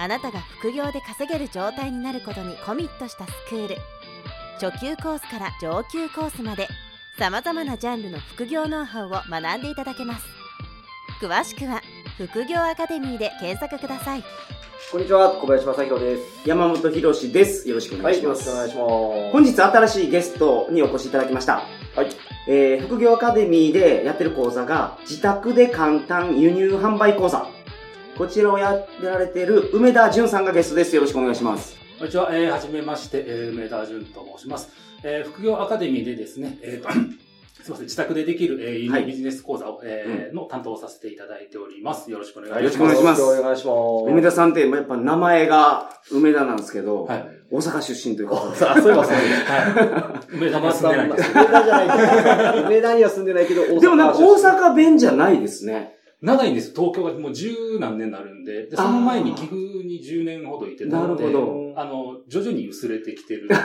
あなたが副業で稼げる状態になることにコミットしたスクール初級コースから上級コースまでさまざまなジャンルの副業ノウハウを学んでいただけます詳しくは副業アカデミーで検索くださいこんにちは、小林正宏です。山本博史です。よろしくお願いします。よろしくお願いします。本日新しいゲストにお越しいただきました。はい。えー、副業アカデミーでやってる講座が、自宅で簡単輸入販売講座。こちらをやられている梅田淳さんがゲストです。よろしくお願いします。こんにちは、えー、はじめまして、えー、梅田淳と申します。えー、副業アカデミーでですね、えーと すいません、自宅でできる、えー、輸はい入ビジネス講座を、えーの担当をさせていただいております。よろしくお願いします。よろしくお願いしますよろしくお願いします。梅田さんってやっぱ名前が梅田なんですけど、はい。大阪出身ということで。あ、そういえばそうはい。梅田には住んでないんですけど。梅田じゃない梅田には住んでないけど、大阪でもなんか大阪弁じゃないですね。長いんです。東京がもう十何年になるんで、でその前に岐阜に10年ほどいてたので、なるほあの、徐々に薄れてきてる。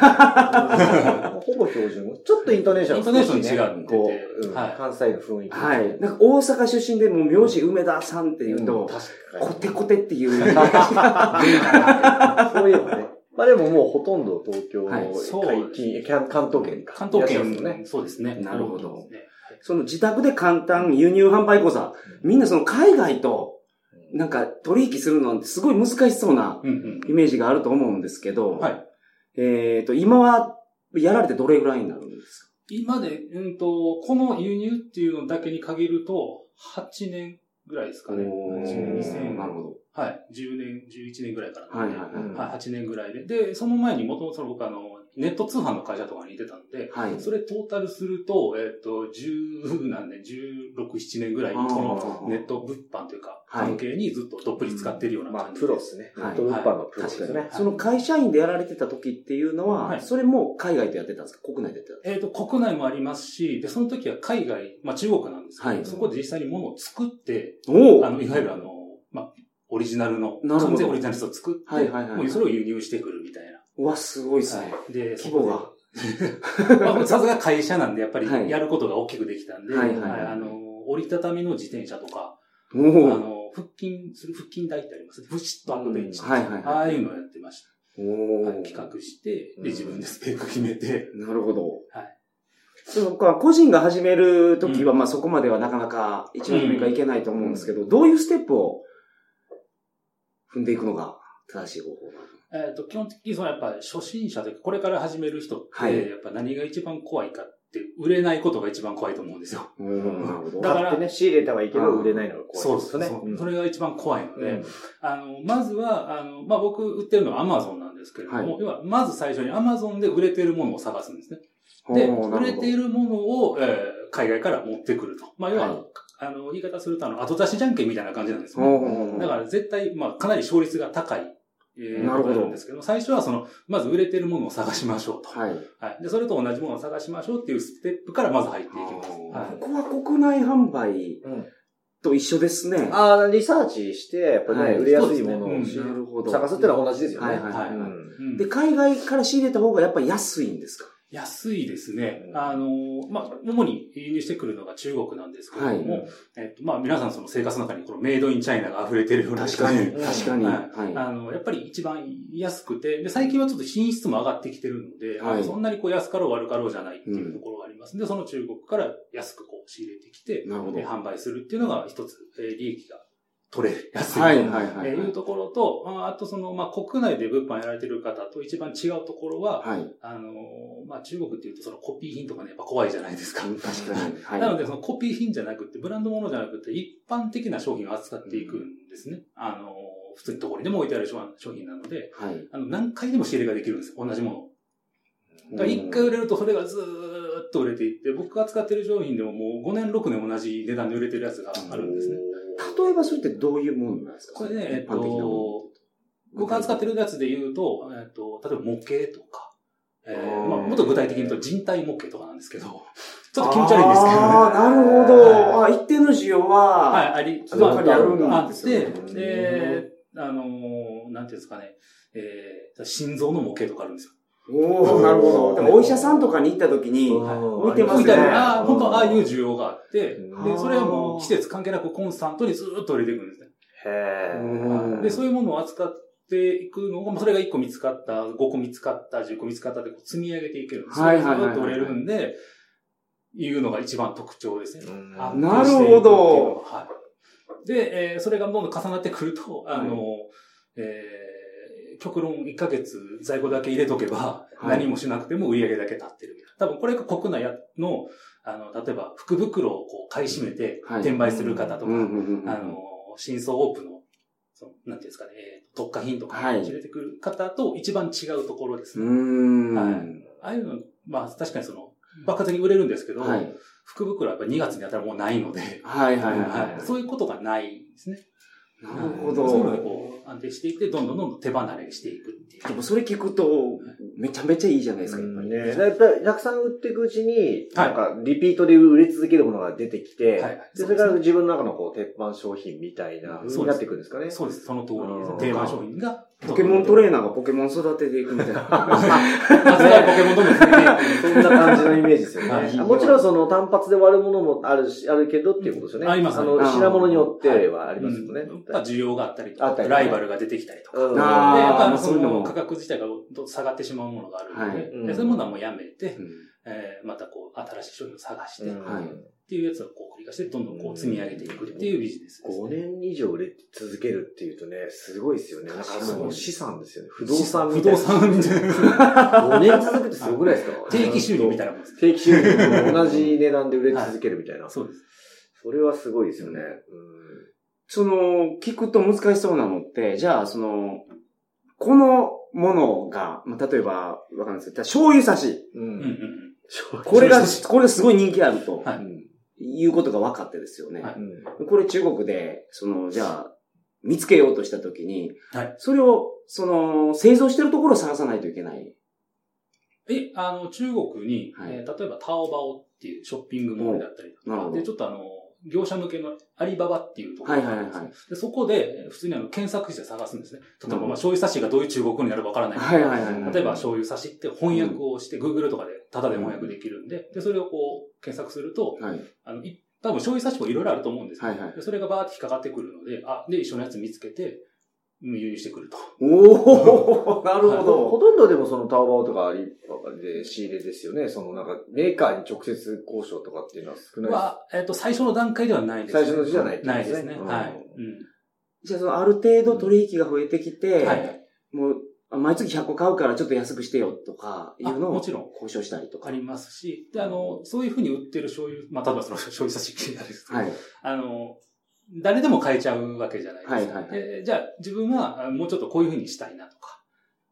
ほぼ標準語。ちょっとイントネーションイントネーション違うんでこう、うんはい関西の雰囲気。はい。なんか大阪出身でもう名字梅田さんって言ううんコかに。テコテっていう。そういえばね。まあでももうほとんど東京、はい関関東圏か。関東いらっしゃるんですね圏、そうですね。なるほどそうですねその自宅で簡単輸入販売講座、みんなその海外となんか取引するのってすごい難しそうな。イメージがあると思うんですけど、はい。えっ、と、今はやられてどれぐらいになるんです今で、うんと、この輸入っていうのだけに限ると、8年ぐらいですかね。おー8 2000なるほど。はい。10年、11年ぐらいからはいはいはい。はい、8年ぐらいで。で、その前にもともと僕あの、ネット通販の会社とかにいてたんで、はい。それトータルすると、えっ、と、10何年、16、7年ぐらい、このネット物販というか、はい。関係にずっとどっぷり使ってるようなまあ感、じプロですね。ネはい。ット物販のプロですね。その会社員でやられてた時っていうのは、はい。それも海外でやってたんですか？国内でやってたんですえっ、と、国内もありますし、で、その時は海外、まあ中国なんですけど、はい。そこで実際に物を作って、あの、いわゆるあの、まあ、オリジナルの、完全オリジナルを作って、はいはいはい。もうそれを輸入してくるみたいな。うわ、すごいですね。はい。で、規模が。さすが会社なんで、やっぱりはいやることが大きくできたんで、はいはいはいあの、折りたたみの自転車とか、おあおの、腹筋する腹筋台ってありますね。プシッとアップベンチとか、はいはいはいああいうのをやってました。企画して、で、自分でスペック決めて、なるほど。はい。そうか、個人が始めるときは、まあそこまではなかなか一番目がいけないと思うんですけど、どういうステップを踏んでいくのが正しい方法なのえっ、と、基本的にそのやっぱ初心者というか、これから始める人って、はいやっぱ何が一番怖いかって、売れないことが一番怖いと思うんですよ。だからね、仕入れたはいいけど、うん売れないのが怖いですよね。そうそれが一番怖いので、うんあの、まずは、あの、まあ、僕売ってるのは Amazon なんですけれども、は要は、まず最初に Amazon で売れてるものを探すんですね。で、売れているものを、えー海外から持ってくると。まあ、要は、はいあの、言い方すると、あの、後出しじゃんけんみたいな感じなんですね。だから絶対、まあ、かなり勝率が高い、えー、なるほどことなんですけど、最初はその、まず売れてるものを探しましょうと。はい。はい。で、それと同じものを探しましょうっていうステップからまず入っていきます。はここは国内販売うんと一緒ですね。ああ、リサーチして、やっぱりね、はい売れやすいものを。探すっていうのは同じですよね。はいはいはいい。うんうんで、海外から仕入れた方がやっぱり安いんですか？安いですね。う。ん。あの、まあ、主に輸入してくるのが中国なんですけれども、はい。えっと、まあ、皆さんその生活の中にこのメイドインチャイナが溢れてるような。確かに、うん確かに。あの、やっぱり一番安くて、で、最近はちょっと品質も上がってきてるので、はい。そんなにこう安かろう悪かろうじゃないっていうところがあります。ので、その中国から安くこう仕入れてきて、販売するっていうのが一つ、えー利益が取れる、安い。はいうところと、ああとその、まあ、国内で物販やられてる方と一番違うところは、はい。あのーまあ、中国っていうとそのコピー品とかね、やっぱ怖いじゃないですか。確かに。はい。なので、そのコピー品じゃなくて、ブランド物じゃなくて、一般的な商品を扱っていくんですね。あのー普通にどこにでも置いてある商商品なので、はい。あの、何回でも仕入れができるんです同じもの。だから一回売れるとそれがずーっと売れていって、僕が使ってる商品でももう5年、6年同じ値段で売れてるやつがあるんですね。例えばそれってどういうものなんですか？これね、えっと、僕が扱ってるやつで言うと、えっ、と、例えば模型とか、えーうんまあ、もっと具体的に言うと人体模型とかなんですけど、ちょっと気持ち悪いんですけど。ね。ああ、なるほど。あ一定の需要は、はい、あり、どっかにあるんあって、ですよねで、あのーなんていうんですかね、えー、心臓の模型とかあるんですよ。おおなるほど。でもお医者さんとかに行った時に、置置いてますね。置いてある、ああ、本当ああいう需要があって、うん。で、それはもう季節関係なくコンスタントにずっと入れていくんですね。へうん。で、そういうものを扱っていくのが、まあそれが1個見つかった、5個見つかった、10個見つかったって積み上げていけるんですよ。はいはいはいはい。ずっと取れるんで、いうのが一番特徴ですね。なるほがはい。で、えーそれがどんどん重なってくると、あの、えー極論1ヶ月在庫だけ入れとけば、はい何もしなくても売り上げだけ立ってるみたいな。多分これが国内の、あの、例えば福袋をこう買い占めてはい転売する方とか、あの、新装オープンの、その、なんていうんですかね、えー特化品とかはい入れてくる方と一番違うところですうね。ん。はいああいうの、まあ確かにその、爆発的に売れるんですけど、はい。福袋はやっぱ2月にあったらもうないので、はいはいはい。はいそういうことがないですね。なるほど。そういうのでこう、安定していって、どんどんどんどん手離れしていくっていう。でもそれ聞くと、めちゃめちゃいいじゃないですか、やっぱり。ね。やっぱりたくさん売っていくうちに、はないんか、リピートで売れ続けるものが出てきて、はいでそれから自分の中のこう、鉄板商品みたいな風になっていくんですかね。そうです、その通りですうん。定番商品が。ポケモントレーナーがポケモン育てていくみたいな。扱いポケモンどんどん増えていくそんな感じのイメージですよね。もちろんその単発で割るものもあるし、あるけどっていうことですよね。ありますあの、あ品物によってはありますよね。需要があったりとか、ライバルが出てきたりとか。うん。で、やっぱまあその価格自体が下がってしまうものがあるので、はい。うん。でそういうものはもうやめて、うん。えーまたこう、新しい商品を探して、うん。っはいていうやつをこう繰り返して、どんどんこう積み上げていくっていうビジネスです、5ね。年以上売れ続けるっていうとね、すごいですよね。なん。かすごいもう資産ですよね。不動産みたいな。不動産みたいな。5年続くってすごくないですか定期収入みたいなもん。です。定期収入と同じ値段で売れ続けるみたいな。そうです。それはすごいですよね。その、聞くと難しそうなのって、じゃあ、その、このものが、まあ、例えば、わかんないですけど、醤油差し。うん。これがこれがすごい人気あると。はいうんいうことが分かってですよね。はいうんこれ中国で、その、じゃあ、見つけようとしたときに、はいそれを、その、製造してるところを探さないといけない。え、あの、中国に、はいえー例えばタオバオっていうショッピングモールだったりとか、で、ちょっとあの、業者向けのアリババっていうところがあるんですね。はいはいはいでそこで、えー普通にあの検索して探すんですね。例えば、まあ、醤油差しがどういう中国語になるかわからない。はいはいはいはい。例えば、醤油差しって翻訳をして、Google とかでタダで翻訳できるんで、で、それをこう、検索すると、はい。あの、い多分醤油差しもいろいろあると思うんですよ、はいはい。でそれがバーって引っかかってくるので、あ、で、一緒のやつ見つけて、うん輸入してくると。おおなるほど。ほとんどでもそのタオバオとかアリババで仕入れですよね。そのなんかメーカーに直接交渉とかっていうのは少ないは、えっ、と、最初の段階ではないです、最初のうちじゃないってことないですね。うんはい。うん。じゃあ、その、ある程度取引が増えてきて、はい。もう、あ毎月100個買うからちょっと安くしてよとか、いうのをあもちろん交渉したりとか。ありますし、で、あの、そういうふうに売ってる醤油、まあ、例えばその醤油差し器なんですけど、はい。あの、誰でも買えちゃうわけじゃないですか。はいはいはいでじゃあ、自分はあもうちょっとこういうふうにしたいなとか、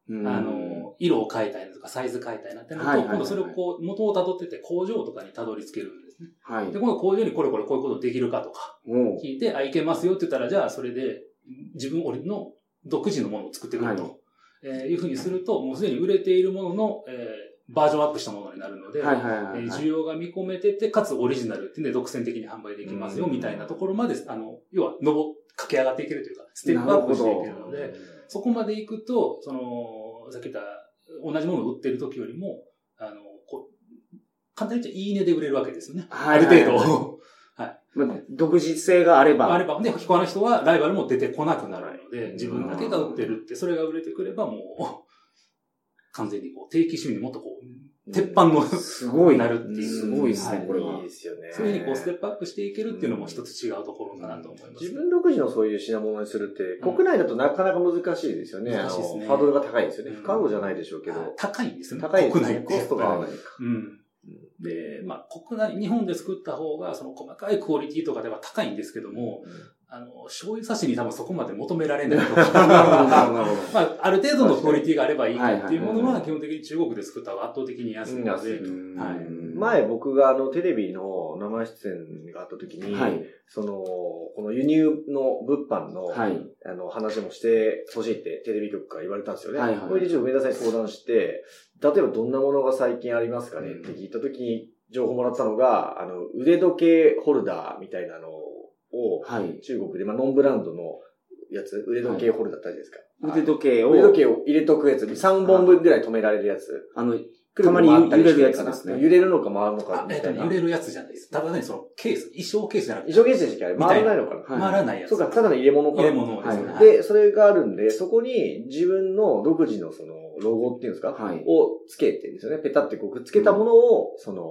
うんあの、色を変えたいなとか、サイズ変えたいなってなると、はいはいはい今度それをこう、元を辿ってって工場とかに辿り着けるんですね。はいで、。この工場にこれこれこういうことできるかとか、聞いて、あ、いけますよって言ったら、じゃあそれで自分の独自のものを作ってくると、はいえーいうふうにすると、もうすでに売れているものの、えーバージョンアップしたものになるので、需要が見込めてて、かつオリジナルっていうんで独占的に販売できますよ、うんみたいなところまで、あの、要は、のぼ、駆け上がっていけるというか、ステップアップしていけるのなで、そこまで行くと、その、さっき言った、同じものを売ってる時よりも、あの、こう、簡単に言っちゃいいねで売れるわけですよね。あるはいはいはい程度。まあ、独自性があれば。あれば、で、他の人はライバルも出てこなくなるので、い自分だけが売ってるって、それが売れてくればもう、完全にこう、定期収入にもっとこう、鉄板の、すごい。なるっていうすごいですね、はいこれは。いいですよね。そういうふうにこう、ステップアップしていけるっていうのも一つ違うところかなと思います。自分独自のそういう品物にするって、国内だとなかなか難しいですよね。難しいですねハードルが高いですよね。うん不可能じゃないでしょうけど。高いんですよね。高いですコストが高い。うん。で、まあ、国内、日本で作った方が、その細かいクオリティとかでは高いんですけども、あの、醤油差しに多分そこまで求められないとなるほど、か。なるほど。まあ、ある程度のクオリティがあればいいかっていうものは基本的に中国で作った方が圧倒的に安いので、前僕があのテレビの生出演があった時に、はい。その、この輸入の物販の、はい。あの話もしてほしいってテレビ局から言われたんですよね。はいはいこれでちょっと上田さんに相談して、例えばどんなものが最近ありますかねって聞いた時に情報もらったのが、あの、腕時計ホルダーみたいなのを、はい。中国で、まあ、ノンブランドのやつ、腕時計ホルダーってあるじゃないですか。腕時計を、腕時計を入れとくやつに3本分ぐらい止められるやつ。あの、たまに揺れるやつですね揺れるのか回るのかみたいな。揺れるやつじゃないです。ただね、そのケース、衣装ケースじゃなくて。衣装ケースでしたっけあれ回らないのかなはい回らないやつ。そうか、ただの入れ物か。入れ物ですね。ははいで、それがあるんで、そこに自分の独自のそのロゴっていうんですか、はいをつけてるんですよね。ペタってこうくっつけたものを、その、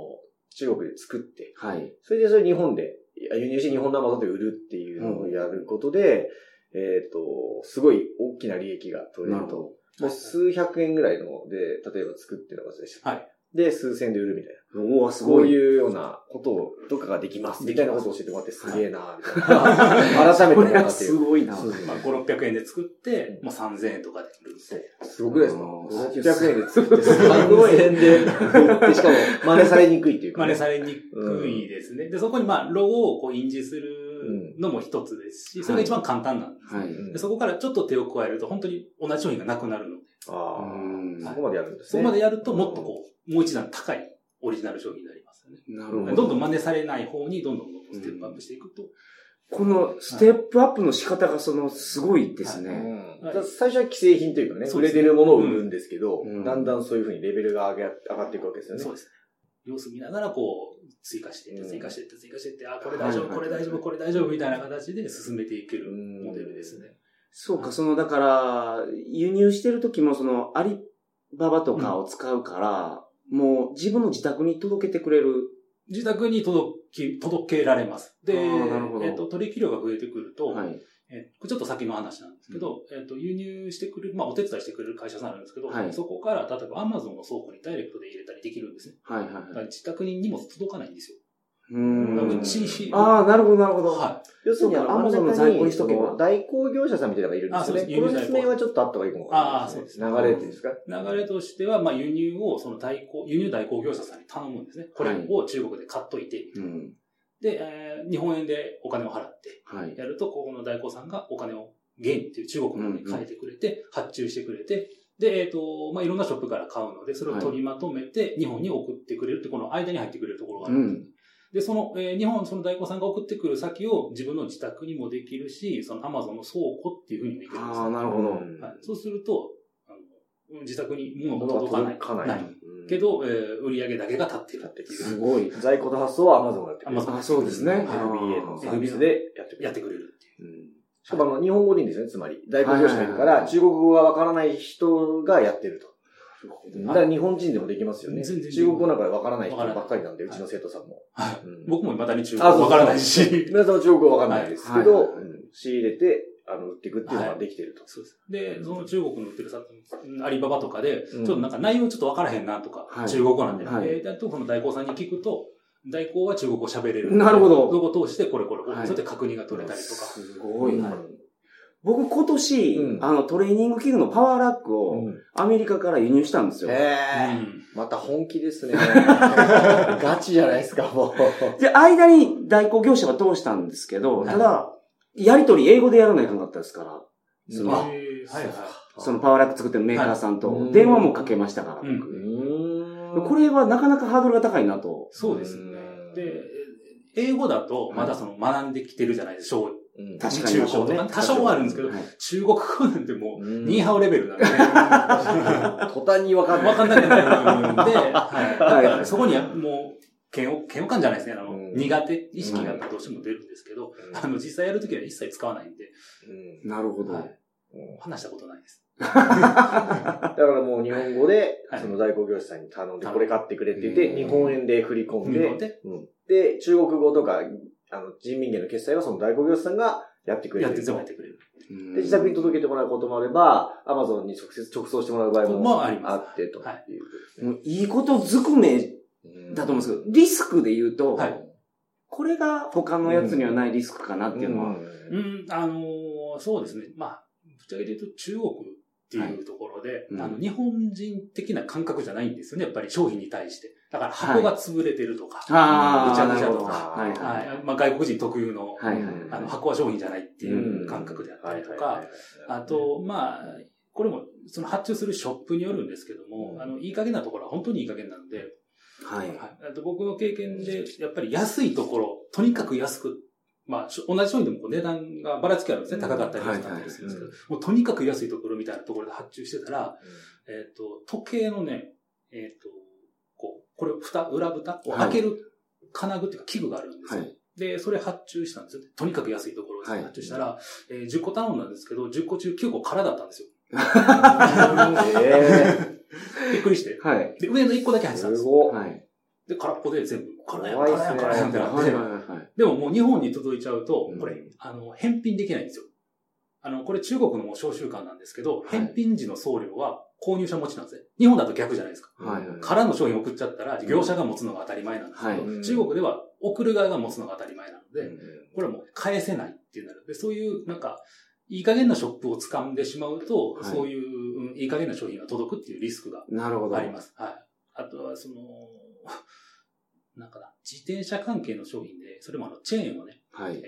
中国で作って、はい。それでそれ日本で、輸入して日本のアマゾンで売るっていうのをやることで、えっ、と、すごい大きな利益が取れると。もう数百円ぐらいので、例えば作ってるはずでした。はい。で、数千円で売るみたいな。ど。おおすこうごい。いうようなことをとかができます。みたいなことを教えてもらってすげえなみたいな。は改めてこれは思ったっていう。すごいな。まあ、5、600円で作って、もう3000円とかで売るすすごくないですか？あー ?600 円で作って3000円 で売って、しかも真似されにくいっていうか、真似されにくいですね。で、そこにまあ、ロゴをこう印字するのも一つですし、それが一番簡単なんですそこからちょっと手を加えると、本当に同じ商品がなくなるので、あうんあ、そこまでやるんですそね。こまでやるともっとこう、もう一段高いオリジナル商品になりますよね。なるほど。どんどん真似されない方にどんどんどんどんステップアップしていくと、このステップアップの仕方がその、すごいですうね。んだから最初は既製品というかね、売れてるものを売るんですけど、うんだんだんそういうふうにレベルが上げ上がっていくわけですよね。そうですね。様子見ながらこう、追加していって、うん追加していって、追加していって、あ、これ大丈夫、はいはいこれ大丈夫、これ大丈夫みたいな形で進めていけるうんモデルですね。そうか、その、だから、輸入してる時も、その、アリババとかを使うから、もう自分の自宅に届けてくれる。自宅に届き、届けられます。で、えっ、と、取引量が増えてくると、はい。えーちょっと先の話なんですけど、えっ、と、輸入してくれる、まあ、お手伝いしてくれる会社さんあるんですけど、はいそこから、例えば Amazon の倉庫にダイレクトで入れたりできるんですね。はいはいだから自宅に荷物届かないんですよ。うーん。うちああ、なるほど、なるほど。は要するに、あの、そうか Amazon の在庫にしとけば代行業者さんみたいなのがいるんですよあそうでね。すこの説明はちょっとあった方がいいかもわかんないあーそうです流れっていうんですか？い。流れとしては、まあ、輸入を、その代行、輸入代行業者さんに頼むんですね。これを中国で買っといて、うん。で、えー日本円でお金を払って、はい。やると、ここの代行さんがお金を元っていう中国のに変えてくれて、発注してくれて、で、えっ、と、まあ、いろんなショップから買うので、それを取りまとめて、日本に送ってくれるって、この間に入ってくれるところがあるんです。で、その、えー日本、その代行さんが送ってくる先を自分の自宅にもできるし、その Amazon の倉庫っていうふうにもできるんですああ、よ。なるほど。うんはい、そうすると、あの自宅に物が届かない。届かない。ないけど、えー売り上げだけが立ってるっていう。すごい。在庫と発送は Amazon がやってくれる。Amazon あそうですね FBA のサービスでやってくれる。やってくれるっていう。うんしかもあの、日本語でいいんですよね、つまり。代行業者がいるから、中国語がわからない人がやってると。どだから日本人でもできますよね。全然。中国語なんかわからない人ばっかりなんで、うちの生徒さんも。はい。うん。僕も未だに中国わからないし。皆さんも中国語わからないですけど、仕入れて、あの、売っていくっていうのができてると。そうです。で、その中国の売ってるさ、アリババとかで、ちうん。ょっとなんか内容ちょっとわからへんなとか、はい。中国語なんで、はい。えーだとこの代行さんに聞くと、代行は中国語喋れる。なるほど。そこを通してこれこれこれ、はい。そうやって確認が取れたりとか。すごい。うん僕今年、うんあの、トレーニング器具のパワーラックをうんアメリカから輸入したんですよ。へうえ。んまた本気ですね。ガチじゃないですか、もう。で、間に代行業者が通したんですけど、はいただ、やりとり英語でやらないかんかったですから、そのはいはい。そのパワーラック作ってるメーカーさんとはい電話もかけましたから、うん僕うんこれはなかなかハードルが高いなと。そうですねうん。で、英語だとまだその学んできてるじゃないですか、小うん。確かに。中高とか、多少はあるんですけど、はい。中国語なんてもう、うん。ニーハオレベルなんで、途端にわかんない。わかんなくなるんで、はい。はい。そこにはもう、嫌悪、嫌悪感じゃないですね。あの、うん。苦手意識がどうしても出るんですけど、うん。あの、実際やるときは一切使わないんで、うん。なるほど。はい。うん話したことないです。だからもう日本語では、い。その代行業者さんに頼んで、これ買ってくれって言って、うん。日本円で振り込んでで、中国語とか、あの、人民元の決済はその代行業者さんがやってくれやってるやってくれる。うんで、自宅に届けてもらうこともあれば、アマゾンに直接直送してもらう場合もまあありますあってと。はいもういいことずくめだと思うんですけど、リスクで言うと、はいこれが他のやつにはないリスクかなっていうのは。うん、あのーそうですね。まあ、ぶっちゃけて言うと中国っていうところで、うんあの、日本人的な感覚じゃないんですよね。やっぱり商品に対して。だから箱が潰れてるとか、ああ、ぐちゃぐ。ちゃとか、はいはい。はい。まあ、外国人特有の、はいはいあの、箱は商品じゃないっていう感覚であったりとか、あと、まあ、これも、その発注するショップによるんですけども、うんあの、いい加減なところは本当にいい加減なので、はい。はい、あと僕の経験で、やっぱり安いところ、とにかく安く、まあ、同じ商品でも値段がばらつきあるんですね。高かったり安かったりするんですけど、はいもうとにかく安いところみたいなところで発注してたら、えっ、と、時計のね、えっ、と、これ、蓋、裏蓋を開ける金具っていうか器具があるんですよ。はいで、それ発注したんですよ。とにかく安いところではい発注したら、えー10個頼んだんですけど、10個中9個空だったんですよ。えびっくりして。はい。で、上の1個だけ入ってたんですよ。はい。で、空っぽで全部、空やん、空やん、空やんってなって。でももう日本に届いちゃうとうん、これ、あの、返品できないんですよ。あの、これ中国のもう商習慣なんですけど、い返品時の送料は購入者持ちなんですね。日本だと逆じゃないですか。はいはい。空の商品送っちゃったら、業者が持つのが当たり前なんですけど、はいうん中国では送る側が持つのが当たり前なので、うんこれはもう返せないっていうなる。で、そういう、なんか、いい加減なショップを掴んでしまうと、はいそういう、うんいい加減な商品が届くっていうリスクがなるほど。あります。はい。あとは、その、なんかな、自転車関係の商品で、それもあの、チェーンをね、はいえ。ー、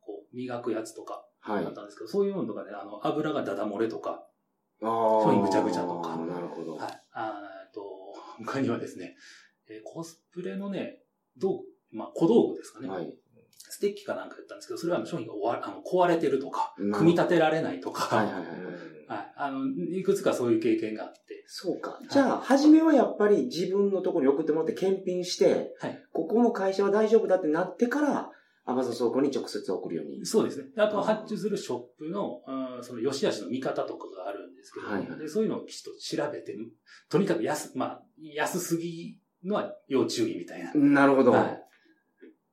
こう、磨くやつとか、はい。だったんですけど、そういうのとかね、あの、油がダダ漏れとか、商品ぐちゃぐちゃとかなるほど。はい。あーと、他にはですね、えーコスプレのね、道具、まあ、小道具ですかね。はい。ステッキかなんかやったんですけど、それは商品が終わあの壊れてるとか、うん組み立てられないとか、はいはいはい。はいあの、いくつかそういう経験があって、そうか。じゃあ、初めはやっぱり自分のところに送ってもらって検品して、はいここの会社は大丈夫だってなってから、アマゾン倉庫に直接送るように。そうですね。であとは発注するショップの、うんその良し悪しの見方とかがあるんですけど、はいはいでそういうのをきちっと調べて、とにかく安、まあ、安すぎのは要注意みたいな。なるほど。はい。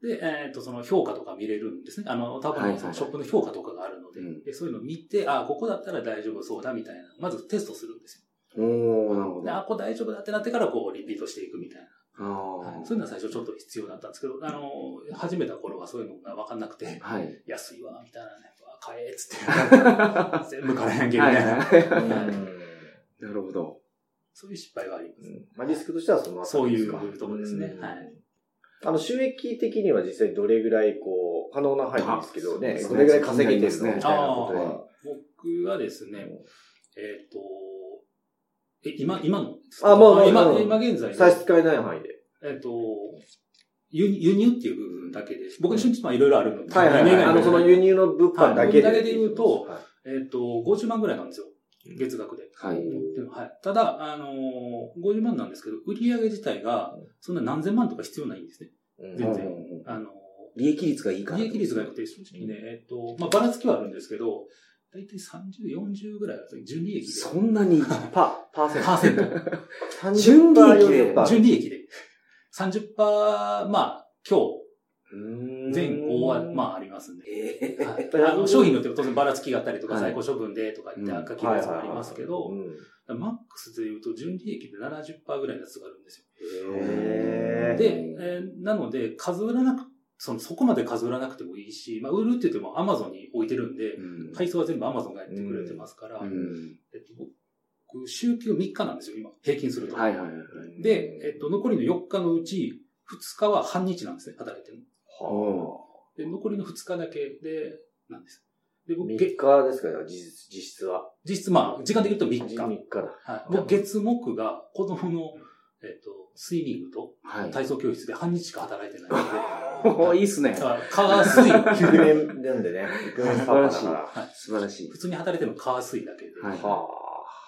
で、えっ、と、その評価とか見れるんですね。あの、多はいはいはい分そのショップの評価とかがあるので、うんでそういうのを見て、あ、ここだったら大丈夫そうだみたいな。まずテストするんですよ。おー、なるほで、ど。あ、ここ大丈夫だってなってから、こう、リピートしていくみたいな。あはい、そういうのは最初ちょっと必要だったんですけど、あの、始めた頃はそういうのが分かんなくて、あ。はい。安いわ、みたいなね、買え、っつって。全部からやんけ、みはいたいな。はい。はいなるほど。そういう失敗はあります。まあ、リスクとしてはそのそういうとこですね。うんはい。あの、収益的には実際どれぐらい、こう、可能な範囲ですけどねあ、どれぐらい稼げてるのそうですねみたいなことあは。僕はですね、えっ、と、え、今、今のあもうもう今、今現在の差し支えない範囲で。えっ、と、輸輸入っていう部分だけで、僕の瞬日まあいろいろあるので、はいはいはい。あの、その輸入の物販だけで。はいだけで言うとはいえっ、と、50万ぐらいなんですよ。月額で。はい。はい。ただ、あのー、50万なんですけど、売り上げ自体が、そんな何千万とか必要ないんですね。うん全然あの利益率がいいから。利益率が良くて、正直ね、えっ、と、まあ、ばらつきはあるんですけど、だいたい30、40ぐらいは純利益で。そんなに？パ、パーセント。パーセント。純利益で30%純利益で。30%、まあ、今う日、前後は、まあ、ありますんで。ええはいあの商品によっては当然ばらつきがあったりとか、はい在庫処分でとか言ってうん赤切るやつもありますけどマックスで言うと純利益で70%ぐらいのやつがあるんですよ。で、えーなので、数売らなく、その、そこまで数売らなくてもいいし、まあ、売るって言っても Amazon に置いてるんで、うん配送は全部 Amazon がやってくれてますから、うんえっと、僕、週休3日なんですよ、今。平均すると。はいはいはい。で、えっと、残りの4日のうち、2日は半日なんですね、働いてるはの。で、残りの2日だけで、なんです。で、あ。僕、3げ日ですか？ね、実質実質は。実質、まあ、時間で言うと3日。3日だ。はい、僕、月木が子供の、えっと、スイミングとはい。体操教室で半日しか働いてないので、お いいっすねだ。から、火水、イクメンなんでね、イクメンパパだから。はい素晴らしい普。通に働いてるの火水だけで。はいは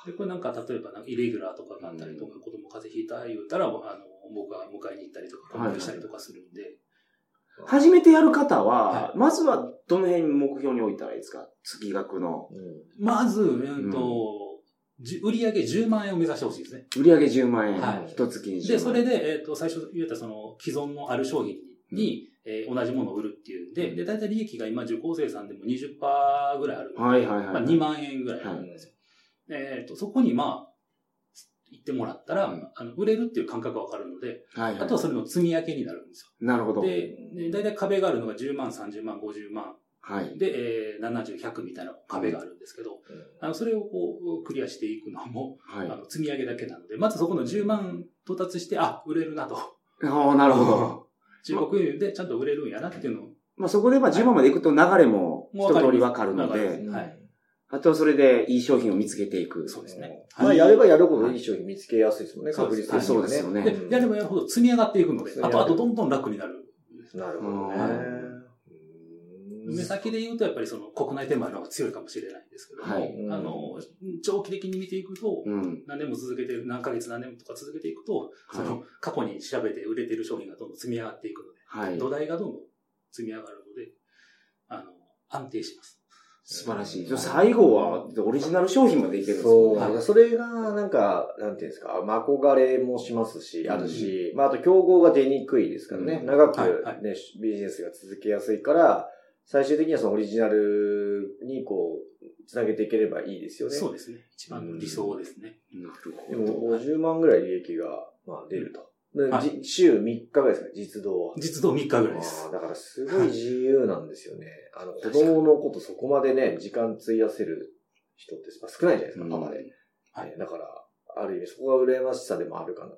で、これなんか、例えばなんかイレギュラーとかがあったりとか、子供風邪ひいた言うたら、あの、僕が迎えに行ったりとか、はいコンビしたりとかするんで、あ。初めてやる方はは、まずはどの辺に目標に置いたらいいですか？月額の。うんまず、えっと、じ売り上げ10万円を目指してほしいですね。売上10万円。はい一月に10万円。で、それで、えっと、最初言ったその、既存のある商品に、えー同じものを売るっていうんで、で、大体利益が今、受講生さんでも20%ぐらいあるので、はいはいはい。まあ、2万円ぐらいあるんですよ。えっと、そこにまあ、言ってもらったら、うんあの売れるっていう感覚がわかるので、はいはい。あとはそれの積み上げになるんですなるほど。で大体壁があるのが10万、30万、50万、はい。で、えー、70、100みたいな壁があるんですけど、あのそれをこうクリアしていくのも、はいあ。の積み上げだけなので、まずそこの10万到達して、あ、売れるなと。ああ、なるほど。中国輸入でちゃんと売れるんやなっていうのを、まあそこでまあ10万まで行くと流れも一通りわかるので、はい。あとはそれでいい商品を見つけていく。そうですね。まあ、やればやるほどいい商品見つけやすいですもんね、確率的にはそうですよねで、やればやるほど積み上がっていくので、あと、あとどんどん楽になる。なるほどね。うん。目先で言うとやっぱりその国内転売の方が強いかもしれないんですけども、はい。うん。あの、長期的に見ていくと、うん。何年も続けてる、何ヶ月何年とか続けていくと、その過去に調べて売れてる商品がどんどん積み上がっていくので、はい。土台がどんどん積み上がるので、あの、安定します。素晴らしい。じゃあ最後はオリジナル商品までいけるんですそう。それが、なんか、なんていうんですか、ま憧れもしますし、あるし、まあ、あと競合が出にくいですからね、うん。長くね、はい。はい。ビジネスが続けやすいから、最終的にはそのオリジナルにこう、つなげていければいいですよね。そうですね。一番の理想ですね。なるでほど。も、50万ぐらい利益が、まあ、出ると。ではいじ週3日ぐらいですかね、実動は。実動3日ぐらいです。だからすごい自由なんですよね。あの、子供のことそこまでね、時間費やせる人って少ないじゃないですか、パパで。はいねだから、ある意味そこが羨ましさでもあるかなと。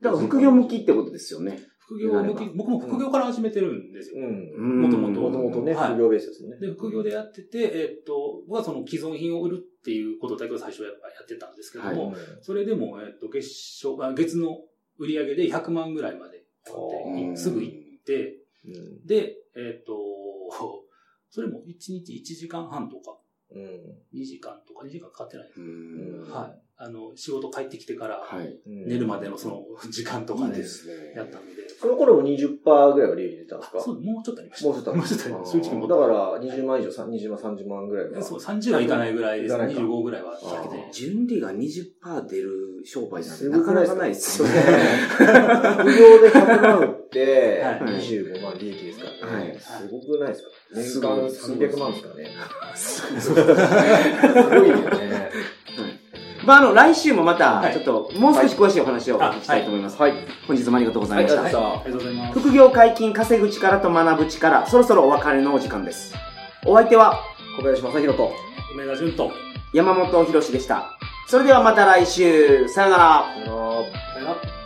だから副業向きってことですよね。副業向き、僕も副業から始めてるんですよ。うん。もともともともとね、はい副業ベースですね。で、副業でやってて、えっと、僕はその既存品を売るっていうことだけを最初やっぱやってたんですけども、うんそれでも、えっと、月賞、あ月の売り上げで100万ぐらいまでうんすぐ行って、うんで、えっと、それも1日1時間半とか、うん。2時間とか2時間かかってないです。うんはい。あの、仕事帰ってきてからはい。寝るまでのその 時間とかで。やったので、その頃も20%ぐらいは利益出たんですか？そう、もうちょっとありました。もうちょっとあるもうちょっとありました。正直もっとだから、20万以上、さ20万、30万ぐらいは。そう、30はいかないぐらいです。いかないか25ぐらいはだけあで。純利が20%出る商売なんてすなかなかごくないですか？ないですよね。副業 で100万売って、はい25万利益ですからね。はいすごくないですか？年す間ごい300万ですからね？す すごいよね。まあ、あの、来週もまた、はいちょっと、もう少し詳しいお話をお聞きしたいと思います。はい。本日もありがとうございました。はいありがとうございます。副業解禁、稼ぐ力と学ぶ力、そろそろお別れのお時間です。お相手は、小林正宏と。梅田淳と。山本博史でした。それではまた来週、さよなら。あのーさよなら